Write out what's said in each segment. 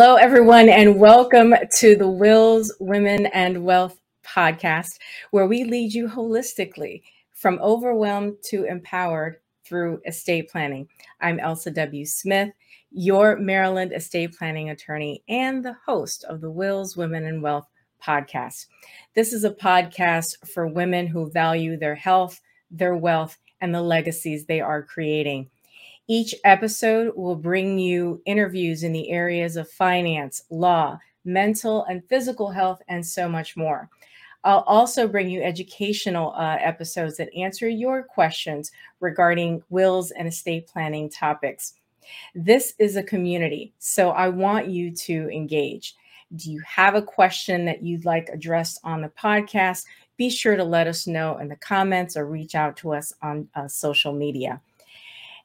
Hello, everyone, and welcome to the Wills Women and Wealth podcast, where we lead you holistically from overwhelmed to empowered through estate planning. I'm Elsa W. Smith, your Maryland estate planning attorney and the host of the Wills Women and Wealth podcast. This is a podcast for women who value their health, their wealth, and the legacies they are creating. Each episode will bring you interviews in the areas of finance, law, mental and physical health, and so much more. I'll also bring you educational uh, episodes that answer your questions regarding wills and estate planning topics. This is a community, so I want you to engage. Do you have a question that you'd like addressed on the podcast? Be sure to let us know in the comments or reach out to us on uh, social media.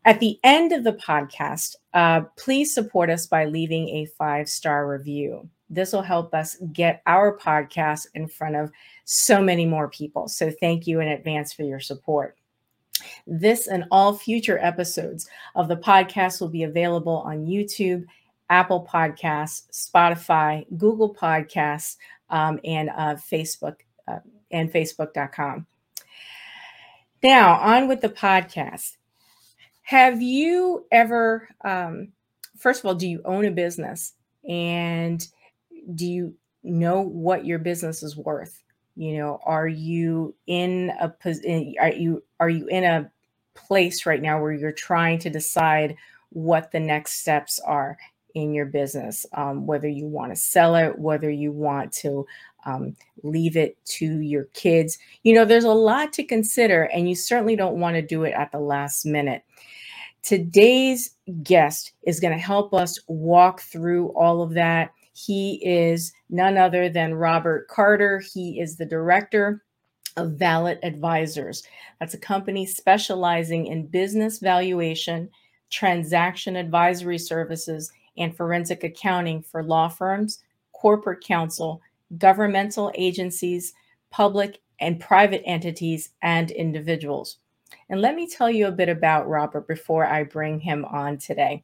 At the end of the podcast, uh, please support us by leaving a five star review. This will help us get our podcast in front of so many more people. So, thank you in advance for your support. This and all future episodes of the podcast will be available on YouTube, Apple Podcasts, Spotify, Google Podcasts, um, and uh, Facebook uh, and Facebook.com. Now, on with the podcast. Have you ever, um, first of all, do you own a business and do you know what your business is worth? You know, are you in a position? Are you are you in a place right now where you're trying to decide what the next steps are in your business? Um, whether you want to sell it, whether you want to um, leave it to your kids. You know, there's a lot to consider, and you certainly don't want to do it at the last minute. Today's guest is going to help us walk through all of that. He is none other than Robert Carter. He is the director of Vallit Advisors. That's a company specializing in business valuation, transaction advisory services, and forensic accounting for law firms, corporate counsel, governmental agencies, public and private entities, and individuals. And let me tell you a bit about Robert before I bring him on today.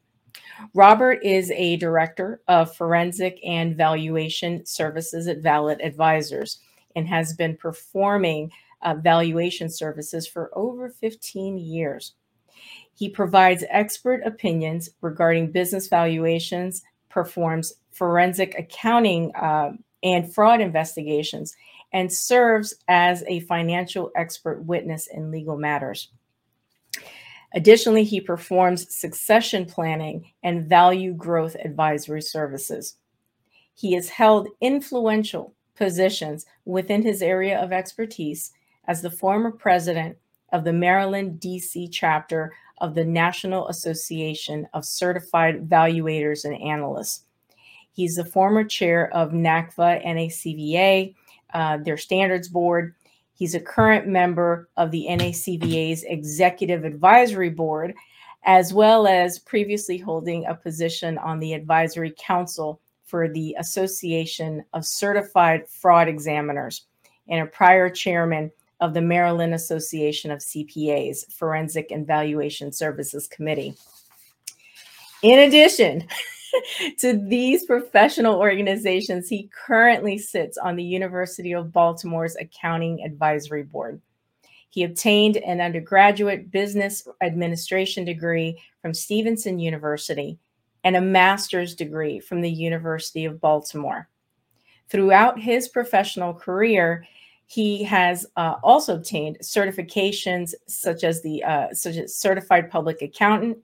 Robert is a director of forensic and valuation services at Vallit Advisors and has been performing uh, valuation services for over 15 years. He provides expert opinions regarding business valuations, performs forensic accounting uh, and fraud investigations, and serves as a financial expert witness in legal matters. Additionally, he performs succession planning and value growth advisory services. He has held influential positions within his area of expertise as the former president of the Maryland, D.C. chapter of the National Association of Certified Valuators and Analysts. He's the former chair of NACVA NACVA, uh, their standards board, He's a current member of the NACVA's Executive Advisory Board, as well as previously holding a position on the Advisory Council for the Association of Certified Fraud Examiners and a prior chairman of the Maryland Association of CPAs Forensic and Valuation Services Committee. In addition, to these professional organizations, he currently sits on the University of Baltimore's Accounting Advisory Board. He obtained an undergraduate business administration degree from Stevenson University and a master's degree from the University of Baltimore. Throughout his professional career, he has uh, also obtained certifications such as the uh, such as certified public accountant,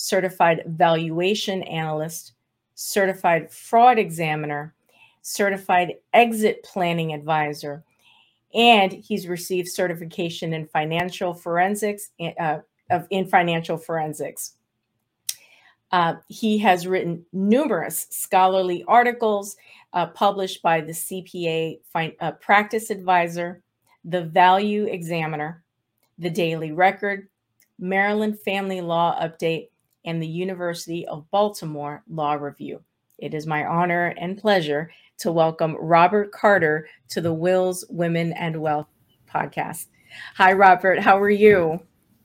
certified valuation analyst, certified fraud examiner, certified exit planning advisor, and he's received certification in financial forensics uh, of in financial forensics. Uh, he has written numerous scholarly articles uh, published by the CPA fin- uh, Practice Advisor, the Value Examiner, the Daily Record, Maryland Family Law Update, and the University of Baltimore Law Review. It is my honor and pleasure to welcome Robert Carter to the Wills Women and Wealth podcast. Hi, Robert. How are you?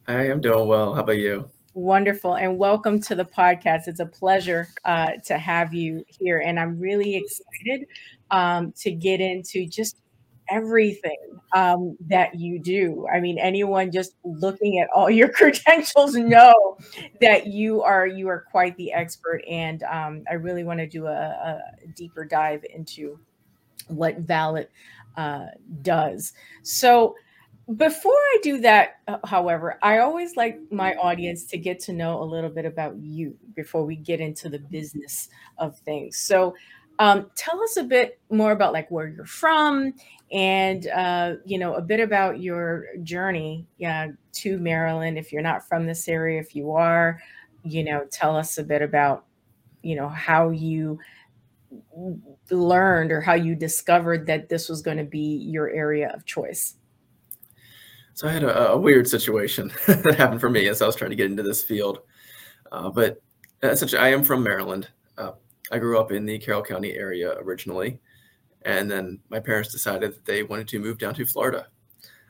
I am doing well. How about you? Wonderful. And welcome to the podcast. It's a pleasure uh, to have you here. And I'm really excited um, to get into just everything um, that you do. I mean, anyone just looking at all your credentials know that you are you are quite the expert. And um, I really want to do a, a, deeper dive into what Vallit uh, does. So before I do that, uh, however, I always like my audience to get to know a little bit about you before we get into the business of things. So, um, tell us a bit more about like where you're from, and uh, you know a bit about your journey yeah, to Maryland. If you're not from this area, if you are, you know, tell us a bit about you know how you learned or how you discovered that this was going to be your area of choice. So I had a, a weird situation that happened for me as I was trying to get into this field. Uh, but essentially, I am from Maryland. Uh, I grew up in the Carroll County area originally, and then my parents decided that they wanted to move down to Florida.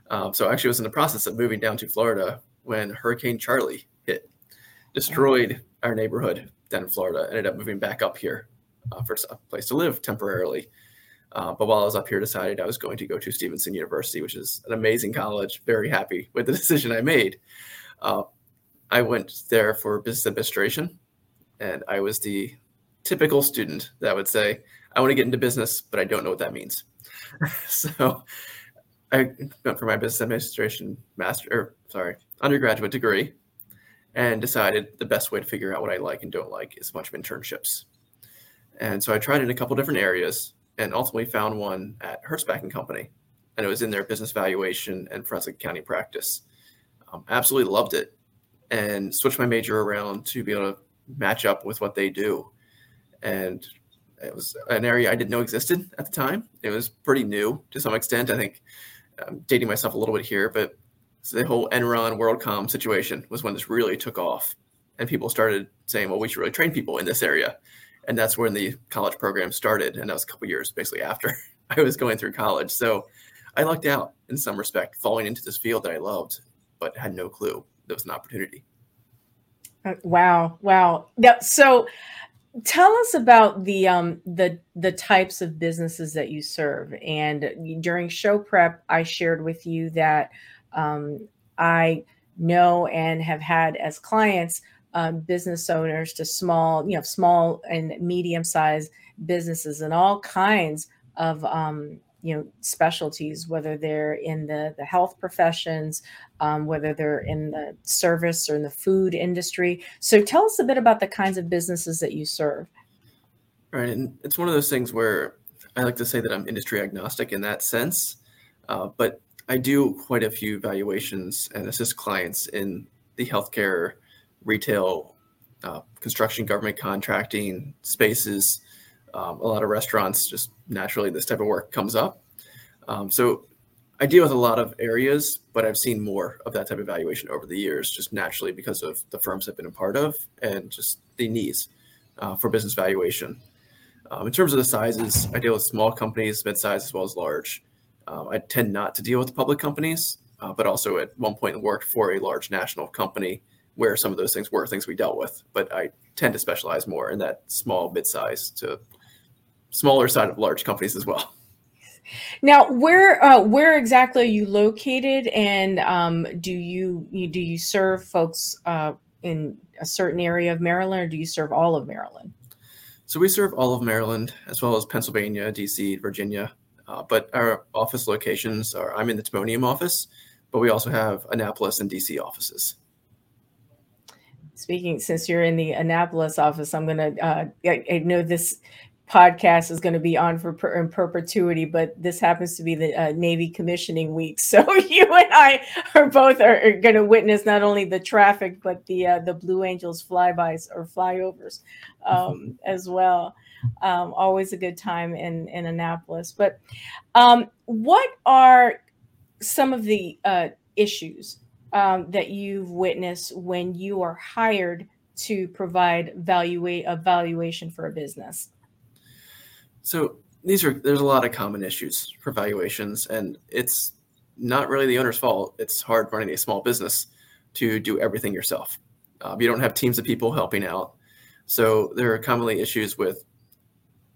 Um, so I actually was in the process of moving down to Florida when Hurricane Charley hit, destroyed our neighborhood down in Florida. Ended up moving back up here uh, for a place to live temporarily. Uh, but while I was up here, decided I was going to go to Stevenson University, which is an amazing college. Very happy with the decision I made. Uh, I went there for business administration, and I was the typical student that would say, "I want to get into business, but I don't know what that means." so I went for my business administration master, or sorry, undergraduate degree, and decided the best way to figure out what I like and don't like is a bunch of internships. And so I tried in a couple different areas and ultimately found one at Hertzbach and Company. And it was in their business valuation and forensic accounting practice. Um, absolutely loved it and switched my major around to be able to match up with what they do. And it was an area I didn't know existed at the time. It was pretty new to some extent. I think I'm dating myself a little bit here, but the whole Enron WorldCom situation was when this really took off. And people started saying, well, we should really train people in this area. And that's when the college program started. And that was a couple years basically after i was going through college. So i lucked out in some respect falling into this field that i loved but had no clue. There was an opportunity. Uh, wow. Wow. Yeah, so tell us about the um the the types of businesses that you serve. And during show prep i shared with you that um, i know and have had as clients um, business owners to small, you know, small and medium sized businesses and all kinds of, um, you know, specialties, whether they're in the, the health professions, um, whether they're in the service or in the food industry. So tell us a bit about the kinds of businesses that you serve. Right. And it's one of those things where I like to say that I'm industry agnostic in that sense. Uh, but I do quite a few valuations and assist clients in the healthcare retail, uh, construction, government contracting spaces. Um, a lot of restaurants, just naturally, this type of work comes up. Um, so I deal with a lot of areas, but I've seen more of that type of valuation over the years, just naturally because of the firms I've been a part of and just the needs uh, for business valuation. Um, in terms of the sizes, I deal with small companies, mid-size as well as large. Um, I tend not to deal with public companies, uh, but also at one point worked for a large national company where some of those things were things we dealt with. But I tend to specialize more in that small, mid-size to smaller side of large companies as well. Now, where uh, where exactly are you located, and um, do you, you, do you serve folks uh, in a certain area of Maryland, or do you serve all of Maryland? So we serve all of Maryland as well as Pennsylvania, DC, Virginia. Uh, but our office locations are I'm in the Timonium office, but we also have Annapolis and DC offices speaking since you're in the Annapolis office, I'm gonna. Uh, I, I, know this podcast is going to be on for per, in perpetuity, but this happens to be the uh, Navy commissioning week, so you and I are both are, are going to witness not only the traffic but the uh, the Blue Angels flybys or flyovers um, as well. Um, always a good time in in Annapolis. But um, what are some of the uh, issues um, that you've witnessed when you are hired to provide value evaluation for a business? So these are there's a lot of common issues for valuations, and it's not really the owner's fault. It's hard running a small business to do everything yourself. Uh, you don't have teams of people helping out. So there are commonly issues with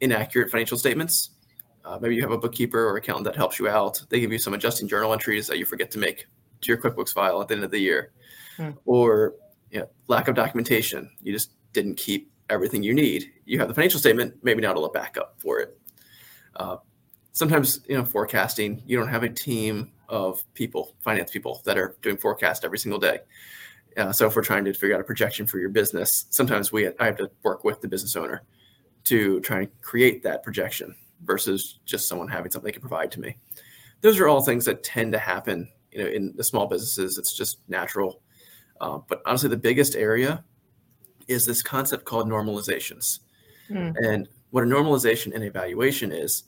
inaccurate financial statements. Uh, maybe you have a bookkeeper or accountant that helps you out. They give you some adjusting journal entries that you forget to make to your QuickBooks file at the end of the year, hmm. or you know, lack of documentation. You just didn't keep everything you need. You have the financial statement, maybe not a backup for it. Uh, sometimes, you know, forecasting. You don't have a team of people, finance people, that are doing forecast every single day. Uh, so if we're trying to figure out a projection for your business, sometimes we I have to work with the business owner to try and create that projection versus just someone having something they can provide to me. Those are all things that tend to happen, you know, in the small businesses. It's just natural. Uh, but honestly, the biggest area is this concept called normalizations. Mm. And what a normalization and evaluation is,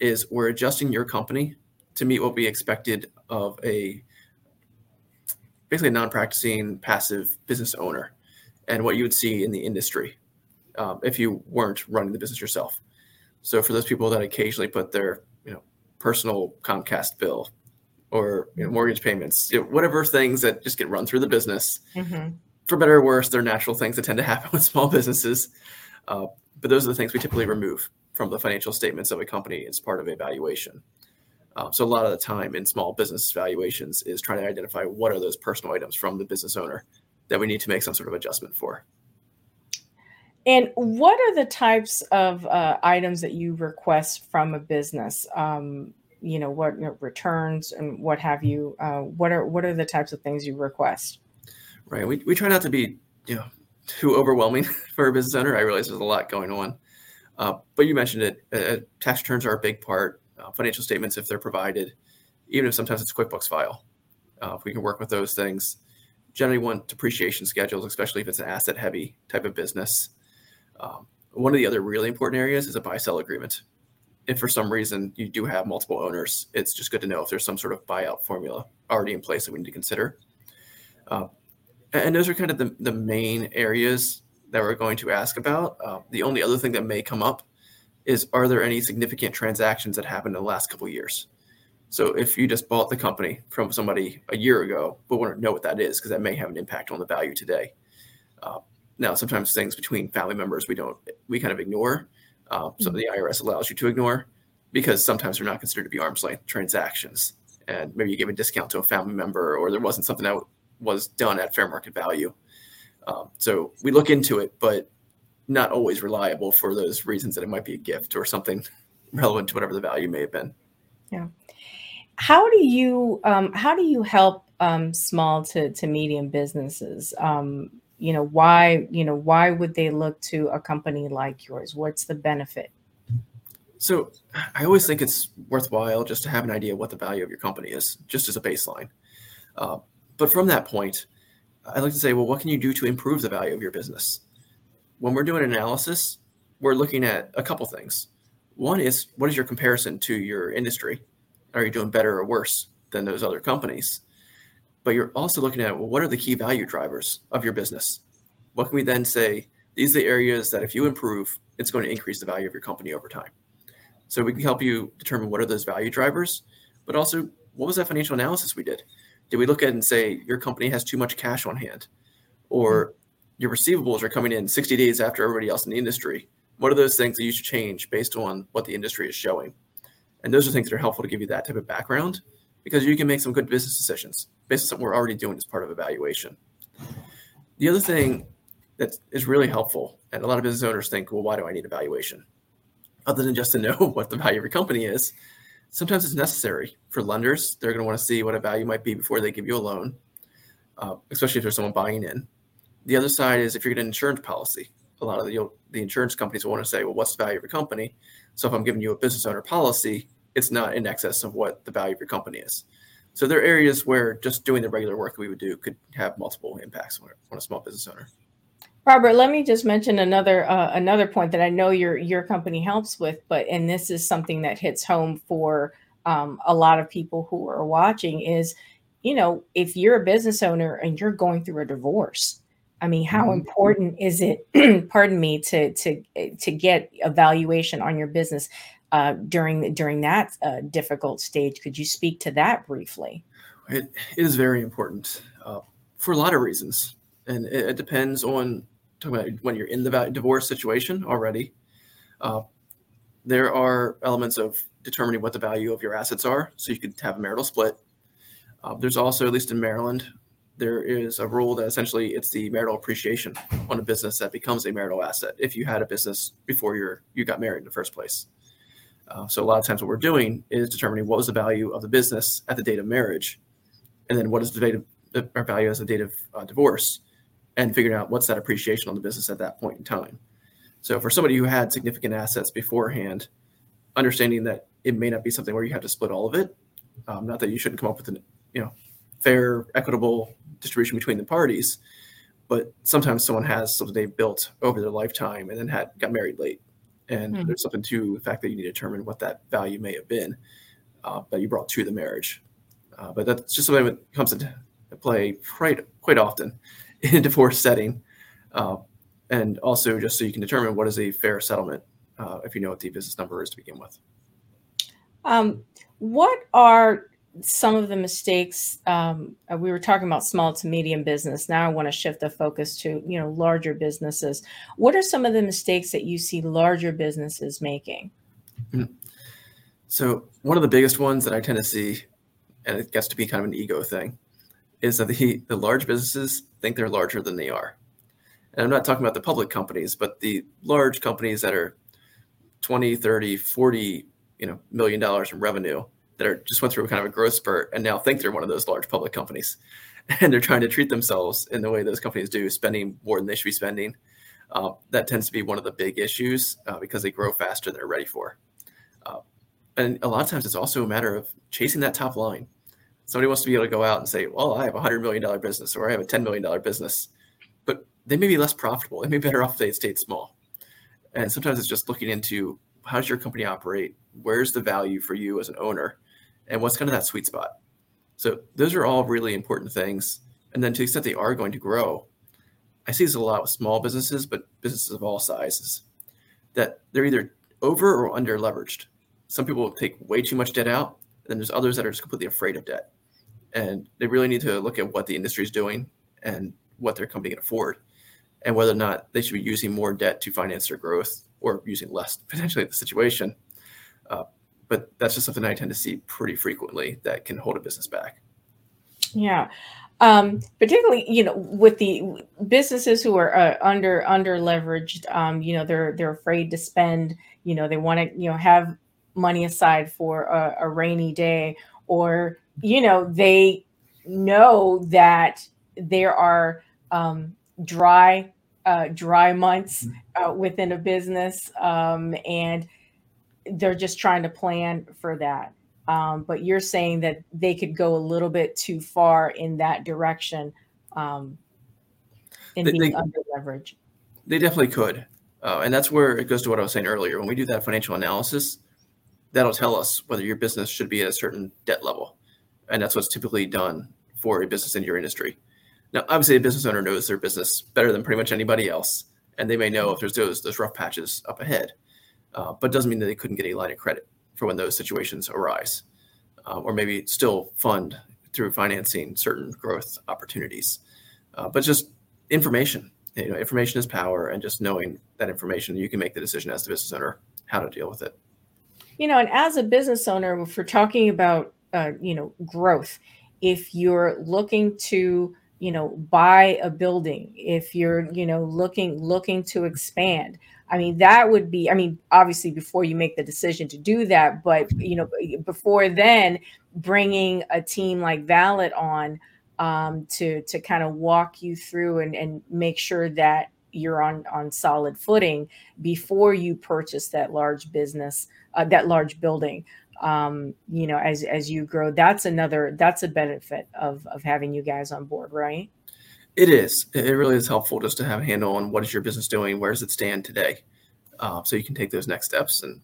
is we're adjusting your company to meet what we expected of a basically a non-practicing passive business owner and what you would see in the industry um, if you weren't running the business yourself. So for those people that occasionally put their you know personal Comcast bill or you know, mortgage payments, you know, whatever things that just get run through the business, mm-hmm. For better or worse, they're natural things that tend to happen with small businesses. Uh, but those are the things we typically remove from the financial statements of a company as part of evaluation. Um, so a lot of the time in small business valuations is trying to identify what are those personal items from the business owner that we need to make some sort of adjustment for. And what are the types of uh, items that you request from a business? Um, you know, what you know, returns and what have you? Uh, what are what are the types of things you request? Right. We we try not to be you know too overwhelming for a business owner. I realize there's a lot going on, uh, but you mentioned it. Uh, tax returns are a big part. Uh, financial statements, if they're provided, even if sometimes it's a QuickBooks file, uh, if we can work with those things. Generally, want depreciation schedules, especially if it's an asset-heavy type of business. Um, one of the other really important areas is a buy-sell agreement. If for some reason you do have multiple owners, it's just good to know if there's some sort of buyout formula already in place that we need to consider. And those are kind of the, the main areas that we're going to ask about. Uh, the only other thing that may come up is are there any significant transactions that happened in the last couple years? So if you just bought the company from somebody a year ago, but want to know what that is because that may have an impact on the value today. Uh, now, sometimes things between family members we don't we kind of ignore. Uh, so mm-hmm. the IRS allows you to ignore because sometimes they're not considered to be arm's length transactions, and maybe you give a discount to a family member, or there wasn't something that was done at fair market value. Um, so we look into it, but not always reliable for those reasons that it might be a gift or something relevant to whatever the value may have been. Yeah. How do you um, how do you help um, small to, to medium businesses? Um, you know why you know why would they look to a company like yours? What's the benefit? So I always think it's worthwhile just to have an idea what the value of your company is, just as a baseline. Uh, but from that point, I like to say, well, what can you do to improve the value of your business? When we're doing analysis, we're looking at a couple things. One is what is your comparison to your industry? Are you doing better or worse than those other companies? But you're also looking at well, what are the key value drivers of your business? What can we then say? These are the areas that if you improve, it's going to increase the value of your company over time. So we can help you determine what are those value drivers, but also what was that financial analysis we did? Did we look at and say your company has too much cash on hand? Or mm-hmm your receivables are coming in 60 days after everybody else in the industry. What are those things that you should change based on what the industry is showing? And those are things that are helpful to give you that type of background because you can make some good business decisions based on something we're already doing as part of evaluation. The other thing that is really helpful, and a lot of business owners think, well, why do I need evaluation? Other than just to know what the value of your company is, sometimes it's necessary for lenders. They're going to want to see what a value might be before they give you a loan, uh, especially if there's someone buying in. The other side is if you're getting an insurance policy, a lot of the, the insurance companies will want to say, well, what's the value of your company? So if I'm giving you a business owner policy, it's not in excess of what the value of your company is. So there are areas where just doing the regular work we would do could have multiple impacts on, on a small business owner. Robert, let me just mention another uh, another point that I know your your company helps with, but and this is something that hits home for um, a lot of people who are watching is, you know, if you're a business owner and you're going through a divorce, I mean, how mm-hmm. important is it, pardon me, to to to get evaluation on your business uh, during during that uh, difficult stage? Could you speak to that briefly? It, it is very important uh, for a lot of reasons. and it, it depends on talking about when you're in the divorce situation already. Uh, there are elements of determining what the value of your assets are, so you could have a marital split. Uh, there's also, at least in Maryland, there is a rule that essentially it's the marital appreciation on a business that becomes a marital asset if you had a business before you you got married in the first place. Uh, so a lot of times what we're doing is determining what was the value of the business at the date of marriage, and then what is the date of the value as the date of uh, divorce, and figuring out what's that appreciation on the business at that point in time. So for somebody who had significant assets beforehand, understanding that it may not be something where you have to split all of it, um, not that you shouldn't come up with an you know fair, equitable distribution between the parties, but sometimes someone has something they built over their lifetime and then had got married late, and mm-hmm. there's something to the fact that you need to determine what that value may have been uh, that you brought to the marriage. Uh, but that's just something that comes into play quite quite often in a divorce setting, uh, and also just so you can determine what is a fair settlement uh, if you know what the business number is to begin with. Um, what are some of the mistakes um, uh, we were talking about small to medium business now i want to shift the focus to you know larger businesses what are some of the mistakes that you see larger businesses making mm-hmm. so one of the biggest ones that i tend to see and it gets to be kind of an ego thing is that the, the large businesses think they're larger than they are. And i'm not talking about the public companies but the large companies that are 20 30 40 you know million dollars in revenue that are just went through kind of a growth spurt and now think they're one of those large public companies. And they're trying to treat themselves in the way those companies do spending more than they should be spending. Uh, that tends to be one of the big issues uh, because they grow faster than they're ready for. Uh, and a lot of times it's also a matter of chasing that top line somebody wants to be able to go out and say well i have a $100 million business or i have a $10 million business but they may be less profitable they may be better off if they stayed small and sometimes it's just looking into how does your company operate where's the value for you as an owner and what's kind of that sweet spot. So those are all really important things. And then to the extent they are going to grow, I see this a lot with small businesses, but businesses of all sizes, that they're either over or under leveraged. Some people take way too much debt out, and then there's others that are just completely afraid of debt. And they really need to look at what the industry is doing and what their company can afford, and whether or not they should be using more debt to finance their growth or using less, potentially the situation. Uh, but that's just something I tend to see pretty frequently that can hold a business back. Yeah. Um, particularly, you know, with the businesses who are uh, under under leveraged, um, you know, they're they're afraid to spend. You know, they want to you know have money aside for a, a rainy day, or you know, they know that there are um, dry uh, dry months mm-hmm. uh, within a business, um, and they're just trying to plan for that. Um, but you're saying that they could go a little bit too far in that direction um, in they, being they, under leverage. They definitely could. Uh, and that's where it goes to what I was saying earlier. When we do that financial analysis, that'll tell us whether your business should be at a certain debt level. And that's what's typically done for a business in your industry. Now, obviously, a business owner knows their business better than pretty much anybody else. And they may know if there's those, those rough patches up ahead uh, but doesn't mean that they couldn't get a line of credit for when those situations arise, uh, or maybe still fund through financing certain growth opportunities. Uh, but just information, you know, information is power, and just knowing that information, you can make the decision as the business owner how to deal with it. You know, and as a business owner, if we're talking about uh, you know growth, if you're looking to you know buy a building if you're you know looking looking to expand I mean, that would be, I mean, obviously before you make the decision to do that, but, you know, before then, bringing a team like Vallit on um, to, to kind of walk you through and, and make sure that you're on, on solid footing before you purchase that large business, uh, that large building. Um, you know, as, as you grow, that's another, that's a benefit of, of having you guys on board, right? It is. It really is helpful just to have a handle on what is your business doing, where does it stand today, uh, so you can take those next steps. And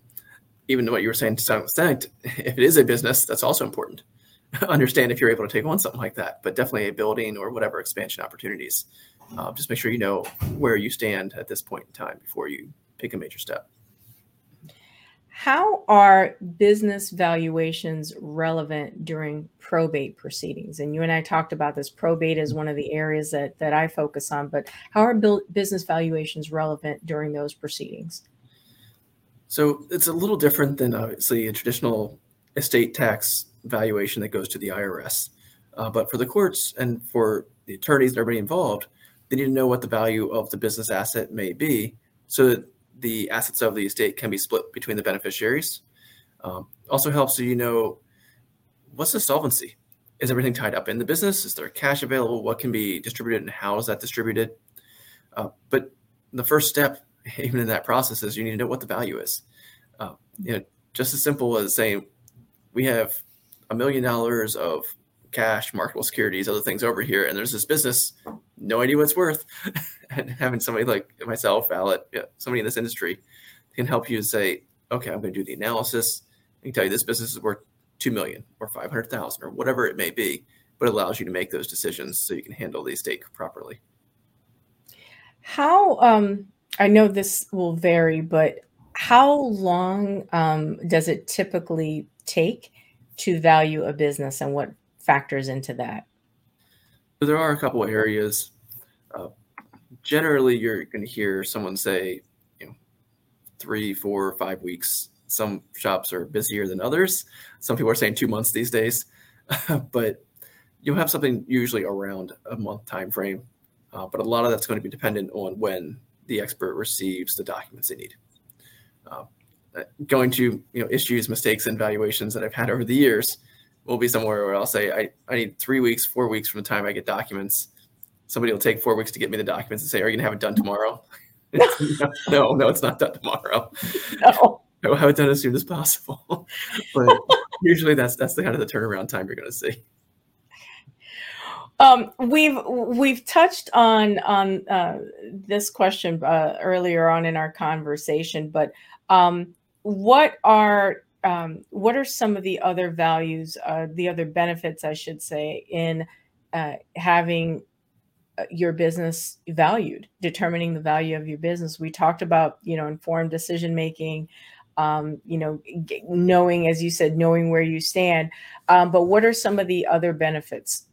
even what you were saying to some extent, if it is a business, that's also important. Understand if you're able to take on something like that, but definitely a building or whatever expansion opportunities. Uh, just make sure you know where you stand at this point in time before you take a major step. How are business valuations relevant during probate proceedings? And you and I talked about this. Probate is one of the areas that, that I focus on, but how are business valuations relevant during those proceedings? So it's a little different than obviously a traditional estate tax valuation that goes to the IRS. Uh, but for the courts and for the attorneys and everybody involved, they need to know what the value of the business asset may be so that the assets of the estate can be split between the beneficiaries. Um, also helps so you know what's the solvency? Is everything tied up in the business? Is there cash available? What can be distributed and how is that distributed? Uh, but the first step, even in that process, is you need to know what the value is. Uh, you know, just as simple as saying we have a million dollars of cash, marketable securities, other things over here, and there's this business, no idea what it's worth. and having somebody like myself, Vallit, yeah, somebody in this industry can help you say, okay, I'm going to do the analysis. I can tell you this business is worth two million or five hundred thousand or whatever it may be, but allows you to make those decisions so you can handle the estate properly. How um, I know this will vary, but how long um, does it typically take to value a business, and what factors into that? So there are a couple of areas. Uh, generally, you're going to hear someone say, you know, three, four, five weeks. Some shops are busier than others. Some people are saying two months these days, but you'll have something usually around a month time frame. Uh, but a lot of that's going to be dependent on when the expert receives the documents they need. Uh, going to you know issues, mistakes, and valuations that I've had over the years will be somewhere where I'll say I, I need three weeks, four weeks from the time I get documents. Somebody will take four weeks to get me the documents and say, "Are you gonna have it done tomorrow?" no, no, it's not done tomorrow. No. I will have it done as soon as possible. but usually that's that's the kind of the turnaround time you're gonna see. Um, we've we've touched on on uh, this question uh, earlier on in our conversation, but um, what are um, what are some of the other values, uh, the other benefits, I should say, in uh, having uh, your business valued, determining the value of your business? We talked about, you know, informed decision making, um, you know, knowing, as you said, knowing where you stand. Um, but what are some of the other benefits?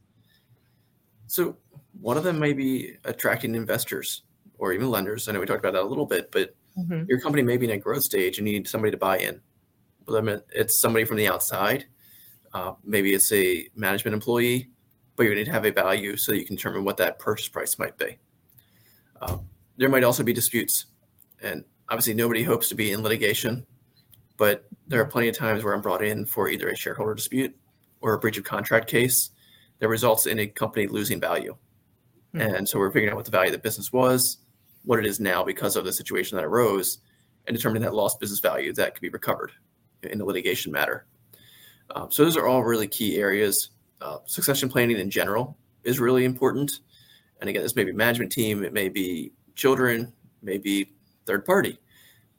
So, one of them may be attracting investors or even lenders. I know we talked about that a little bit, but mm-hmm. your company may be in a growth stage and you need somebody to buy in it's somebody from the outside. Uh, maybe it's a management employee, but you need to have a value so you can determine what that purchase price might be. Uh, there might also be disputes, and obviously nobody hopes to be in litigation, but there are plenty of times where I'm brought in for either a shareholder dispute or a breach of contract case that results in a company losing value. Mm-hmm. And so we're figuring out what the value of the business was, what it is now because of the situation that arose, and determining that lost business value that could be recovered in a litigation matter. Um, so those are all really key areas. Uh, succession planning in general is really important. And again, this may be management team, it may be children, maybe third party,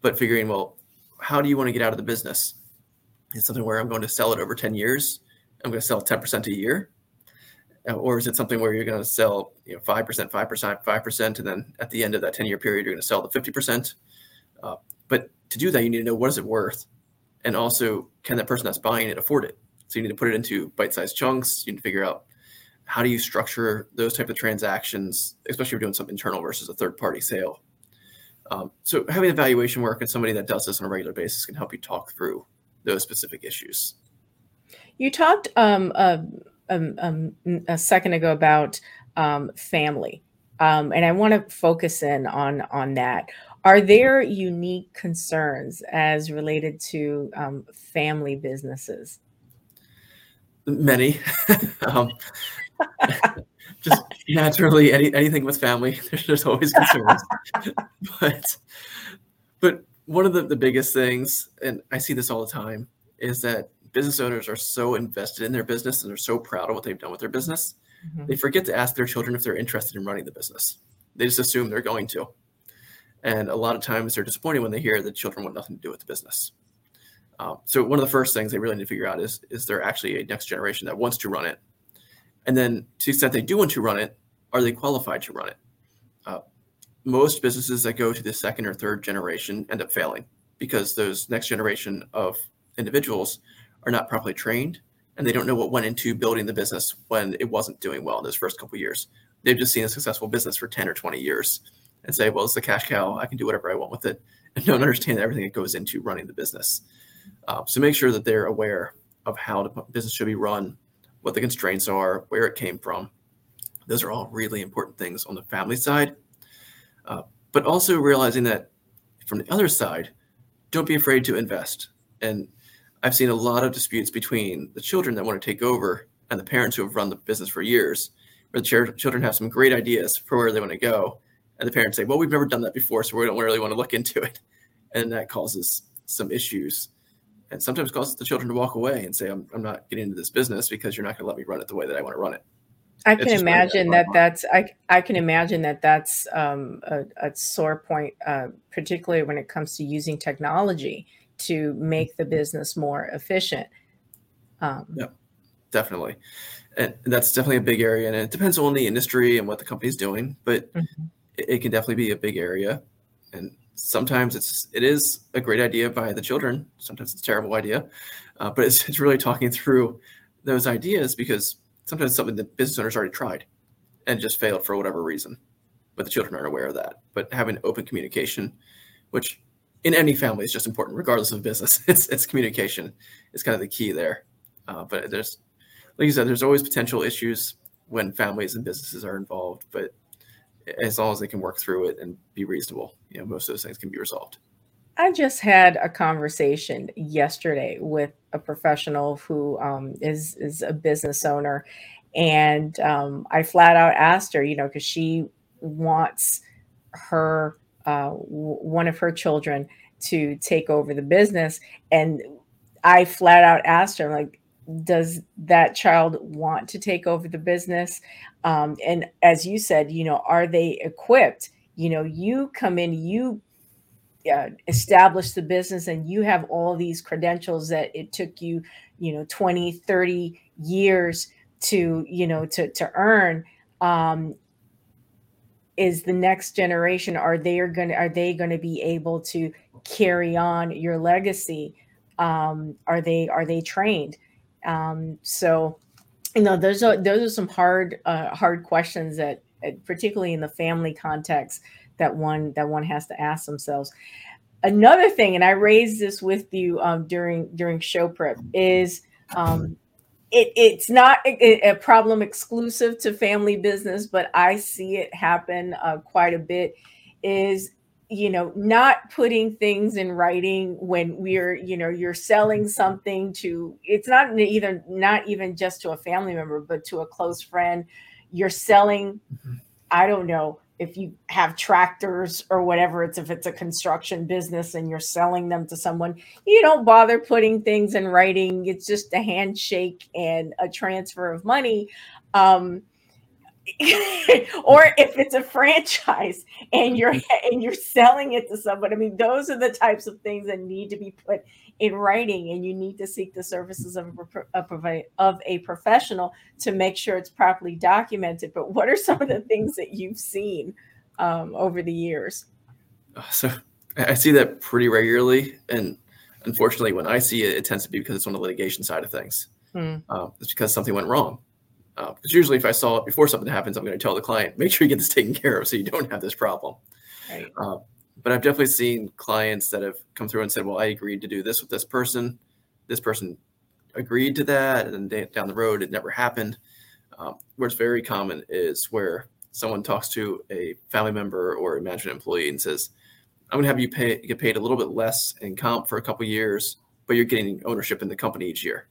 but figuring, well, how do you want to get out of the business? Is something where I'm going to sell it over 10 years? I'm going to sell 10% a year? Uh, or is it something where you're going to sell, you know, 5%, 5%, 5%, and then at the end of that 10 year period, you're going to sell the 50%? Uh, but to do that, you need to know what is it worth? And also can that person that's buying it afford it? So you need to put it into bite-sized chunks. You need to figure out how do you structure those type of transactions especially if you're doing some internal versus a third party sale. Um, so having evaluation work and somebody that does this on a regular basis can help you talk through those specific issues. You talked um, uh, um, um, a second ago about um, family. Um, and i want to focus in on on that are there unique concerns as related to um, family businesses? Many. um, just naturally, any, anything with family, there's, there's always concerns. but but one of the, the biggest things, and I see this all the time, is that business owners are so invested in their business and they're so proud of what they've done with their business. Mm-hmm. They forget to ask their children if they're interested in running the business. They just assume they're going to. And a lot of times they're disappointed when they hear that children want nothing to do with the business. Um, so one of the first things they really need to figure out is is there actually a next generation that wants to run it, and then to the extent they do want to run it, are they qualified to run it? Uh, most businesses that go to the second or third generation end up failing because those next generation of individuals are not properly trained and they don't know what went into building the business when it wasn't doing well in those first couple years. They've just seen a successful business for 10 or 20 years and say, well, it's the cash cow. I can do whatever I want with it and don't understand everything that goes into running the business. Uh, so make sure that they're aware of how the business should be run, what the constraints are, where it came from. Those are all really important things on the family side. Uh, but also realizing that from the other side, don't be afraid to invest. And I've seen a lot of disputes between the children that want to take over and the parents who have run the business for years, where the children have some great ideas for where they want to go. And the parents say, well, we've never done that before, so we don't really want to look into it. And that causes some issues and sometimes causes the children to walk away and say, I'm, I'm not getting into this business because you're not going to let me run it the way that I want to run it. I can imagine that that's I, I can imagine that that's um, a, a, sore point, uh, particularly when it comes to using technology to make the business more efficient. Um, yeah, definitely, and that's definitely a big area, and it depends on the industry and what the company's doing, but mm-hmm. It, can definitely be a big area, and sometimes it's it is a great idea by the children, sometimes it's a terrible idea, uh, but it's, it's really talking through those ideas because sometimes something that business owners already tried and just failed for whatever reason, but the children aren't aware of that. But having open communication, which in any family is just important, regardless of business. It's it's communication is kind of the key there. Uh, but there's, like you said, there's always potential issues when families and businesses are involved. But as long as they can work through it and be reasonable, you know, most of those things can be resolved. I just had a conversation yesterday with a professional who um, is is a business owner, and um, I flat out asked her, you know, because she wants her uh, w- one of her children to take over the business, and I flat out asked her, like, does that child want to take over the business? Um, and as you said, you know, are they equipped? You know, you come in, you uh, establish the business and you have all these credentials that it took you you know 20 30 years to you know to to earn um is the next generation are they are going to are they going to be able to carry on your legacy um are they are they trained um so you know those are those are some hard uh, hard questions that particularly in the family context that one that one has to ask themselves. Another thing, and I raised this with you um, during during show prep, is um, it, it's not a, a, problem exclusive to family business, but I see it happen uh, quite a bit. Is you know not putting things in writing when we're you know you're selling something to it's not either not even just to a family member but to a close friend. You're selling i don't know if you have tractors or whatever it's if it's a construction business and you're selling them to someone you don't bother putting things in writing. It's just a handshake and a transfer of money. Um, or if it's a franchise and you're and you're selling it to someone i mean those are the types of things that need to be put in writing and you need to seek the services of a, of a professional to make sure it's properly documented. But what are some of the things that you've seen um, over the years? Uh, so i see that pretty regularly and unfortunately when i see it it tends to be because it's on the litigation side of things. Hmm. uh, it's because something went wrong because uh, usually if i saw it before something happens i'm going to tell the client make sure you get this taken care of so you don't have this problem right. Uh, but I've definitely seen clients that have come through and said, "Well, I agreed to do this with this person. This person agreed to that, and then down the road, it never happened." Um, where it's very common is where someone talks to a family member or management employee and says, "I'm going to have you pay get paid a little bit less in comp for a couple years, but you're getting ownership in the company each year."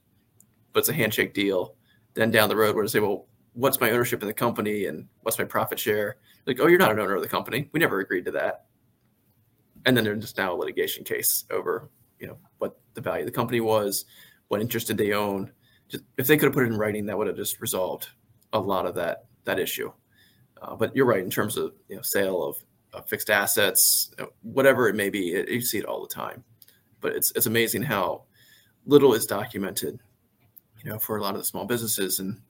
But it's a handshake deal. Then down the road, where they say, "Well, what's my ownership in the company and what's my profit share?" Like, "Oh, you're not an owner of the company. We never agreed to that." and then there's just now a litigation case over you know what the value of the company was what interest did they own just, if they could have put it in writing that would have just resolved a lot of that that issue uh, but you're right in terms of you know sale of, of fixed assets whatever it may be it, you see it all the time but it's it's amazing how little is documented you know for a lot of the small businesses and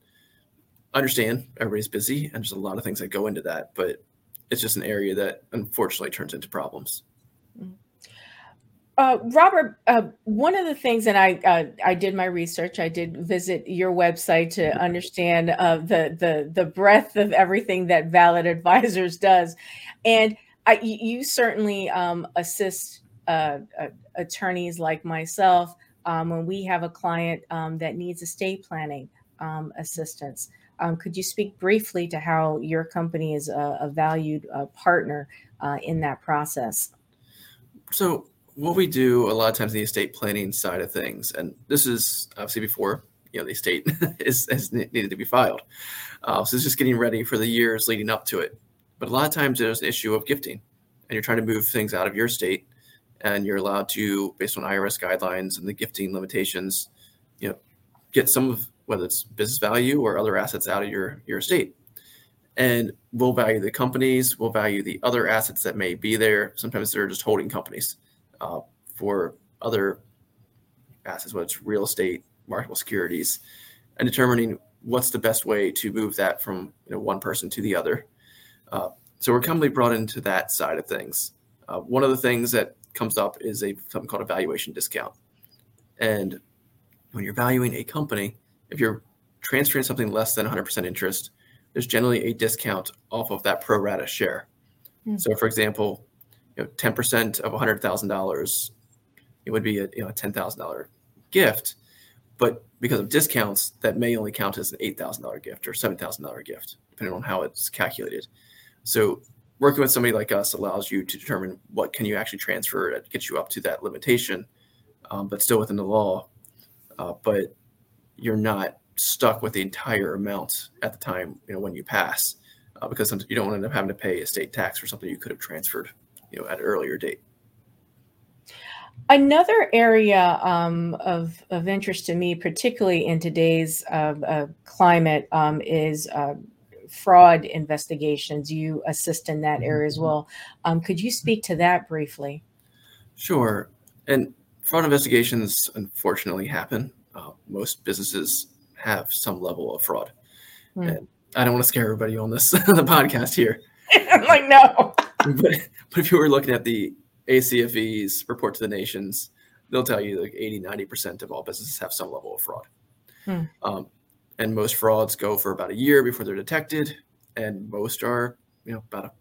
understand everybody's busy and there's a lot of things that go into that but it's just an area that unfortunately turns into problems uh, Robert, uh, one of the things, that I uh, I did my research. I did visit your website to mm-hmm. understand uh, the the the breadth of everything that Vallit Advisors does, and I, you certainly um, assist uh, uh, attorneys like myself um, when we have a client um, that needs estate planning um, assistance. Um, could you speak briefly to how your company is a, a valued partner in that process? So what we do a lot of times in the estate planning side of things, and this is obviously before you know the estate is, is needed to be filed. Uh, so it's just getting ready for the years leading up to it. But a lot of times there's an issue of gifting, and you're trying to move things out of your state, and you're allowed to, based on IRS guidelines and the gifting limitations, you know, get some of whether it's business value or other assets out of your your estate. And we'll value the companies, we'll value the other assets that may be there. Sometimes they're just holding companies uh, for other assets, whether it's real estate, marketable securities, and determining what's the best way to move that from you know, one person to the other. Uh, so we're commonly brought into that side of things. Uh, one of the things that comes up is a something called a valuation discount. And when you're valuing a company, if you're transferring something less than 100% interest, there's generally a discount off of that pro rata share. Mm. So, for example, you know, 10% of $100,000, it would be a, you know, a $10,000 gift. But because of discounts, that may only count as an $8,000 gift or $7,000 gift, depending on how it's calculated. So working with somebody like us allows you to determine what can you actually transfer that gets you up to that limitation, um, but still within the law. Uh, but you're not stuck with the entire amount at the time, you know, when you pass, uh, because you don't end up having to pay estate tax for something you could have transferred you know at an earlier date. Another area um, of, of interest to me, particularly in today's uh, uh, climate, um, is uh, fraud investigations. You assist in that area as mm-hmm. well. Um, could you speak to that briefly? Sure. And fraud investigations unfortunately happen. Uh, most businesses have some level of fraud. Mm. And I don't want to scare everybody on this the podcast here. I'm like, no. but, but if you were looking at the ACFE's report to the nations, they'll tell you like 80, 90% of all businesses have some level of fraud. Hmm. Um, and most frauds go for about a year before they're detected. And most are, you know, about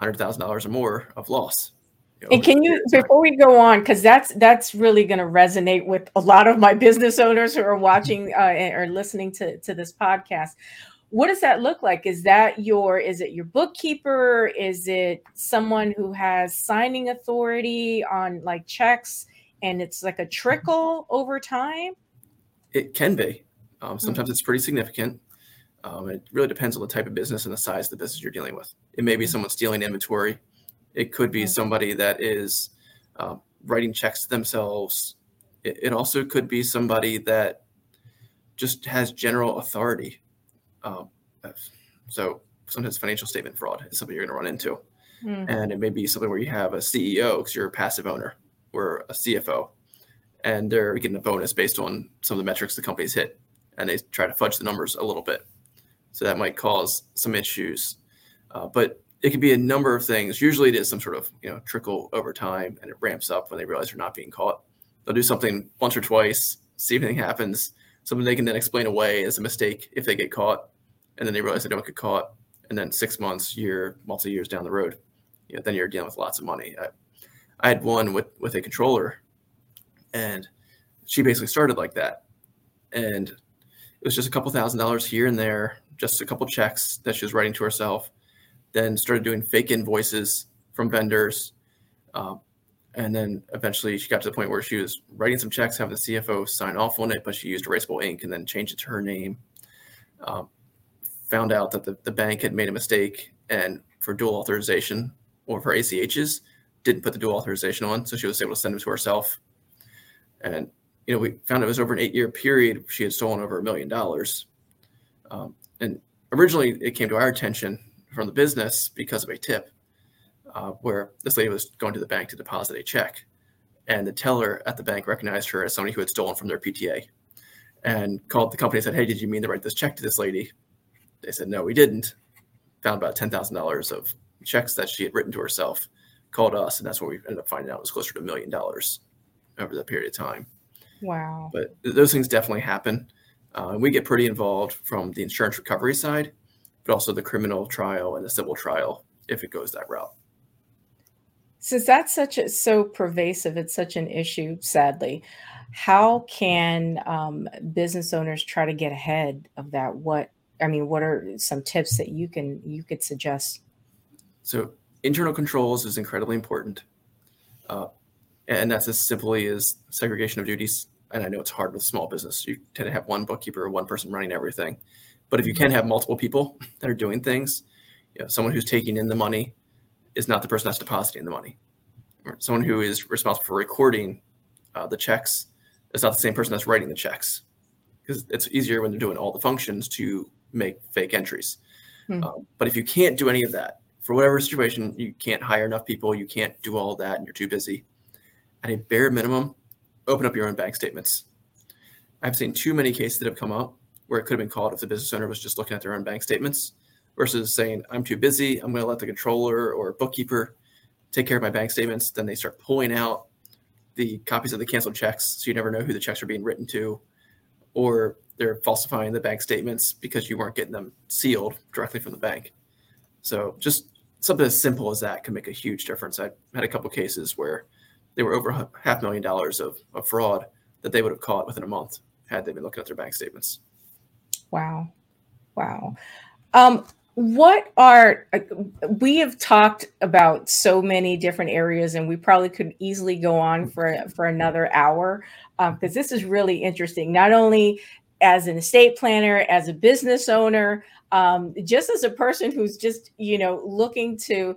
a $100,000 or more of loss. You know, and can you before we go on because that's that's really going to resonate with a lot of my business owners who are watching uh, or listening to to this podcast. What does that look like? Is that your is it your bookkeeper? Is it someone who has signing authority on like checks and it's like a trickle over time? It can be um, sometimes mm-hmm. it's pretty significant um, it really depends on the type of business and the size of the business you're dealing with it may be mm-hmm. someone stealing inventory it could be somebody that is um, writing checks to themselves it, it also could be somebody that just has general authority um, so sometimes financial statement fraud is something you're going to run into. Mm. And it may be something where you have a CEO because you're a passive owner or a CFO, and they're getting a bonus based on some of the metrics the company's hit, and they try to fudge the numbers a little bit. So that might cause some issues. Uh, but it can be a number of things. Usually, it is some sort of you know trickle over time, and it ramps up when they realize they're not being caught. They'll do something once or twice, see if anything happens, something they can then explain away as a mistake if they get caught, and then they realize they don't get caught, and then six months, year, multi years down the road, you know, then you're dealing with lots of money. I, I had one with with a controller, and she basically started like that, and was just a couple thousand dollars here and there, just a couple checks that she was writing to herself. Then started doing fake invoices from vendors, um, and then eventually she got to the point where she was writing some checks, having the CFO sign off on it, but she used erasable ink and then changed it to her name. Um, found out that the, the bank had made a mistake and for dual authorization or for ACHs didn't put the dual authorization on. So she was able to send them to herself. And, you know, we found it was over an eight year period. She had stolen over a million dollars. Um, and originally it came to our attention from the business because of a tip uh, where this lady was going to the bank to deposit a check. And the teller at the bank recognized her as somebody who had stolen from their PTA and called the company and said, Hey, did you mean to write this check to this lady? They said, no, we didn't. Found about $10,000 of checks that she had written to herself, called us, and that's what we ended up finding out was closer to a million dollars. over that period of time. Wow. But those things definitely happen. Uh, we get pretty involved from the insurance recovery side, but also the criminal trial and the civil trial if it goes that route. Since that's such a so pervasive, it's such an issue, sadly. How can um, business owners try to get ahead of that? What I mean, what are some tips that you can you could suggest? So internal controls is incredibly important, uh, and that's as simply as segregation of duties. And I know it's hard with small business. You tend to have one bookkeeper, or one person running everything. But if you can have multiple people that are doing things, you know, someone who's taking in the money is not the person that's depositing the money. Someone who is responsible for recording uh, the checks is not the same person that's writing the checks because it's easier when they're doing all the functions to make fake entries. Hmm. Um, but if you can't do any of that, for whatever situation, you can't hire enough people, you can't do all that, and you're too busy. At a bare minimum, open up your own bank statements. I've seen too many cases that have come up where it could have been called if the business owner was just looking at their own bank statements versus saying, I'm too busy, I'm going to let the controller or bookkeeper take care of my bank statements. Then they start pulling out the copies of the canceled checks, so you never know who the checks are being written to, or they're falsifying the bank statements because you weren't getting them sealed directly from the bank. So just something as simple as that can make a huge difference. I had a couple cases where they were over half million dollars of, of fraud that they would have caught within a month had they been looking at their bank statements. Wow. Wow. Um, what are uh, we have talked about so many different areas and we probably could easily go on for for another hour because um, this is really interesting not only as an estate planner as a business owner um, just as a person who's just you know looking to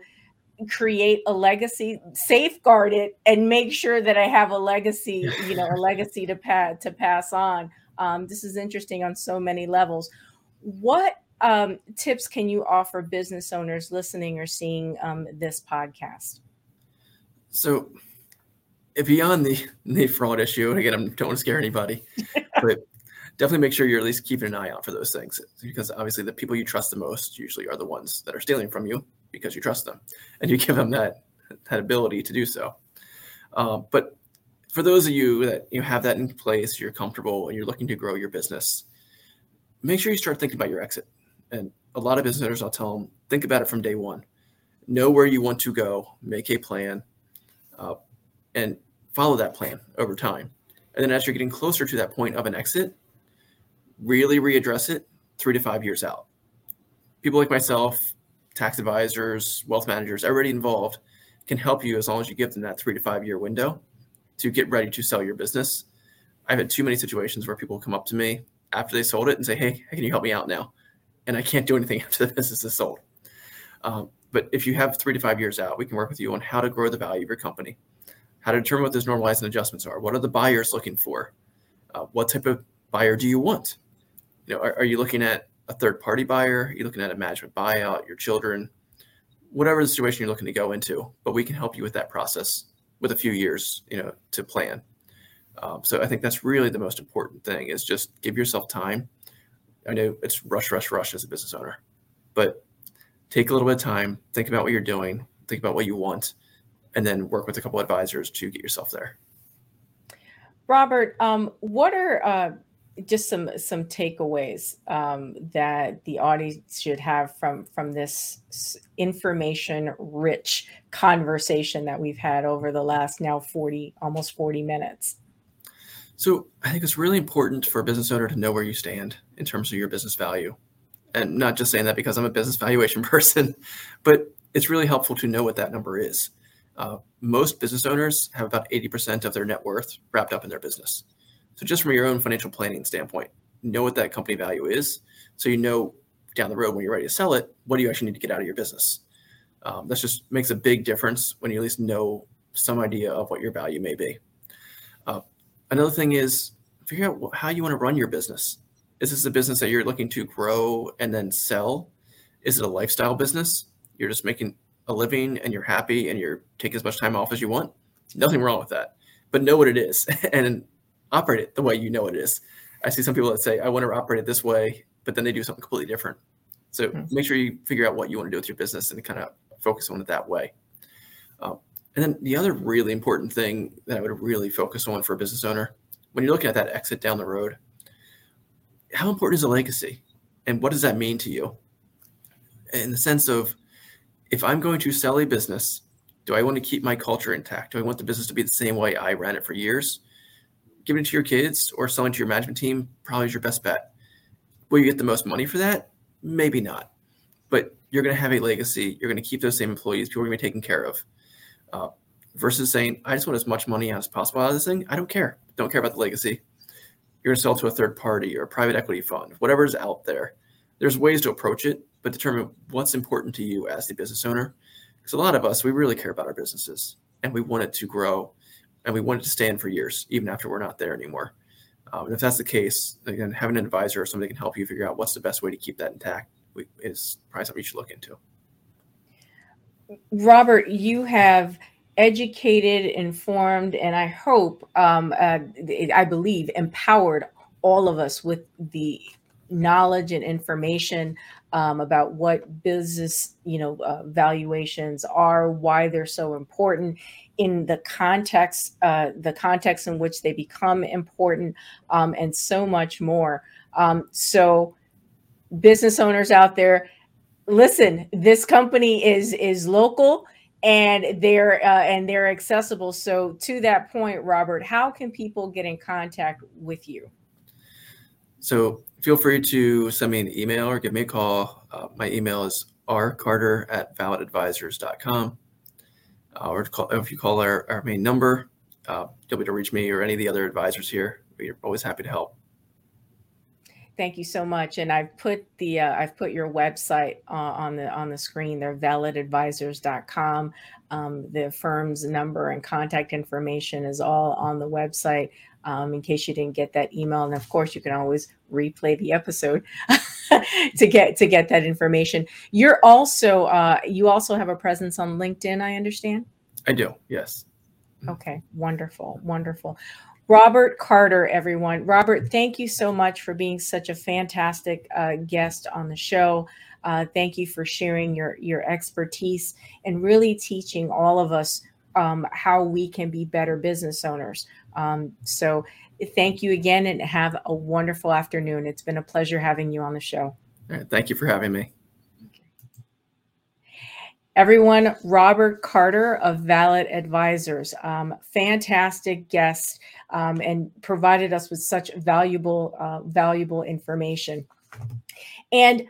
create a legacy safeguard it and make sure that i have a legacy you know a legacy to pass to pass on. Um, this is interesting on so many levels. What um, tips can you offer business owners listening or seeing um, this podcast? So, beyond the the fraud issue, again, I don't want to scare anybody, but definitely make sure you're at least keeping an eye out for those things because obviously the people you trust the most usually are the ones that are stealing from you because you trust them and you give them that that ability to do so. Uh, but for those of you that you have that in place, you're comfortable and you're looking to grow your business, make sure you start thinking about your exit and a lot of business owners, I'll tell them, think about it from day one. Know where you want to go, make a plan, uh, and follow that plan over time. And then as you're getting closer to that point of an exit, really readdress it three to five years out. People like myself, tax advisors, wealth managers, already involved, can help you as long as you give them that three to five year window to get ready to sell your business. I've had too many situations where people come up to me after they sold it and say, Hey, can you help me out now? and I can't do anything after the business is sold. Um, but if you have three to five years out, we can work with you on how to grow the value of your company, how to determine what those normalizing adjustments are. What are the buyers looking for? Uh, what type of buyer do you want? You know, are, are you looking at a third party buyer? you're looking at a management buyout, your children, whatever the situation you're looking to go into? But we can help you with that process with a few years, you know, to plan. Um, so I think that's really the most important thing is just give yourself time I know it's rush, rush, rush as a business owner, but take a little bit of time, think about what you're doing, think about what you want, and then work with a couple advisors to get yourself there. Robert, um, what are uh, just some some takeaways um, that the audience should have from from this information rich conversation that we've had over the last now 40 almost 40 minutes so I think it's really important for a business owner to know where you stand in terms of your business value. And not just saying that because I'm a business valuation person, but it's really helpful to know what that number is. Uh, most business owners have about 80% of their net worth wrapped up in their business. So just from your own financial planning standpoint, know what that company value is. So you know down the road when you're ready to sell it, what do you actually need to get out of your business? Um, that just makes a big difference when you at least know some idea of what your value may be. Uh, Another thing is figure out how you want to run your business. Is this a business that you're looking to grow and then sell? Is it a lifestyle business? You're just making a living and you're happy and you're taking as much time off as you want. Nothing wrong with that. But know what it is and operate it the way you know it is. I see some people that say, I want to operate it this way, but then they do something completely different. So mm-hmm. make sure you figure out what you want to do with your business and kind of focus on it that way. Uh, And then the other really important thing that I would really focus on for a business owner, when you're looking at that exit down the road, how important is a legacy? And what does that mean to you? In the sense of, if I'm going to sell a business, do I want to keep my culture intact? Do I want the business to be the same way I ran it for years? Giving it to your kids or selling to your management team probably is your best bet. Will you get the most money for that? Maybe not. But you're going to have a legacy. You're going to keep those same employees. People are going to be taken care of. Uh, versus saying, I just want as much money as possible out of this thing. I don't care. Don't care about the legacy. You're going to sell to a third party or a private equity fund, whatever's out there. There's ways to approach it, but determine what's important to you as the business owner. Because a lot of us, we really care about our businesses and we want it to grow and we want it to stand for years, even after we're not there anymore. Um, and if that's the case, again, having an advisor or somebody can help you figure out what's the best way to keep that intact is probably something you should look into. Robert, you have educated, informed, and I hope, um, uh, I believe, empowered all of us with the knowledge and information um, about what business, you know, uh, valuations are, why they're so important, in the context, uh, the context in which they become important, um, and so much more. Um, so, business owners out there, listen. This company is is local and they're uh, and they're accessible. So, to that point, Robert, how can people get in contact with you? So, feel free to send me an email or give me a call. Uh, my email is rcarter at vallitadvisors.com. Uh, or call, if you call our, our main number, uh, you'll be able to reach me or any of the other advisors here. We're always happy to help. Thank you so much. And I've put the uh, I've put your website uh, on the on the screen. They're vallitadvisors.com. Um, the firm's number and contact information is all on the website. Um, in case you didn't get that email, and of course you can always replay the episode to get to get that information. You're also uh, you also have a presence on LinkedIn. I understand. I do. Yes. Okay. Wonderful. Wonderful. Robert Carter, everyone. Robert, thank you so much for being such a fantastic uh, guest on the show. Uh, thank you for sharing your your expertise and really teaching all of us um, how we can be better business owners. Um, so, thank you again, and have a wonderful afternoon. It's been a pleasure having you on the show. thank you for having me. Everyone, Robert Carter of Vallit Advisors, um, fantastic guest um, and provided us with such valuable, uh, valuable information. And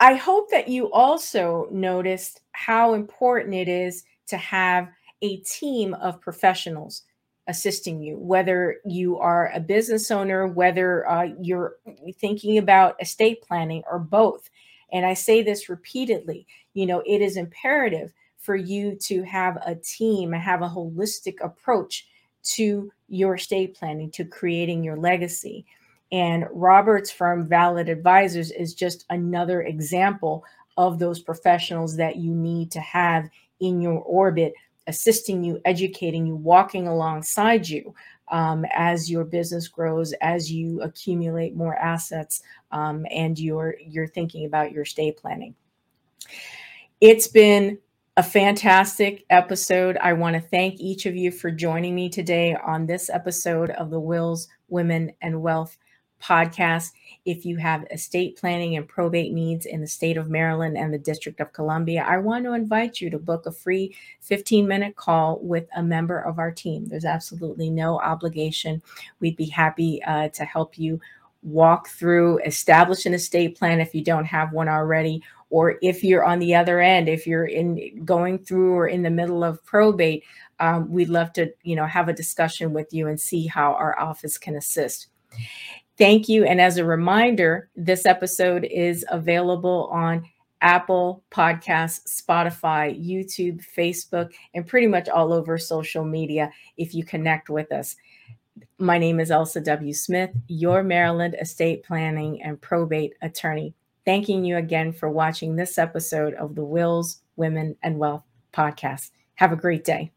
I hope that you also noticed how important it is to have a team of professionals assisting you, whether you are a business owner, whether uh, you're thinking about estate planning, or both. And I say this repeatedly you know, it is imperative for you to have a team, and have a holistic approach to your estate planning, to creating your legacy. And Robert's firm, Vallit Advisors, is just another example of those professionals that you need to have in your orbit, assisting you, educating you, walking alongside you um, as your business grows, as you accumulate more assets, um, and you're you're thinking about your estate planning. It's been a fantastic episode. I want to thank each of you for joining me today on this episode of the Wills, Women, and Wealth podcast. If you have estate planning and probate needs in the state of Maryland and the District of Columbia, I want to invite you to book a free 15 minute call with a member of our team. There's absolutely no obligation. We'd be happy uh, to help you walk through, establish an estate plan if you don't have one already, or if you're on the other end if you're in going through or in the middle of probate um, we'd love to you know have a discussion with you and see how our office can assist thank you and as a reminder this episode is available on apple podcasts spotify youtube facebook and pretty much all over social media if you connect with us my name is elsa w smith your maryland estate planning and probate attorney thanking you again for watching this episode of the Wills, Women, and Wealth podcast. Have a great day.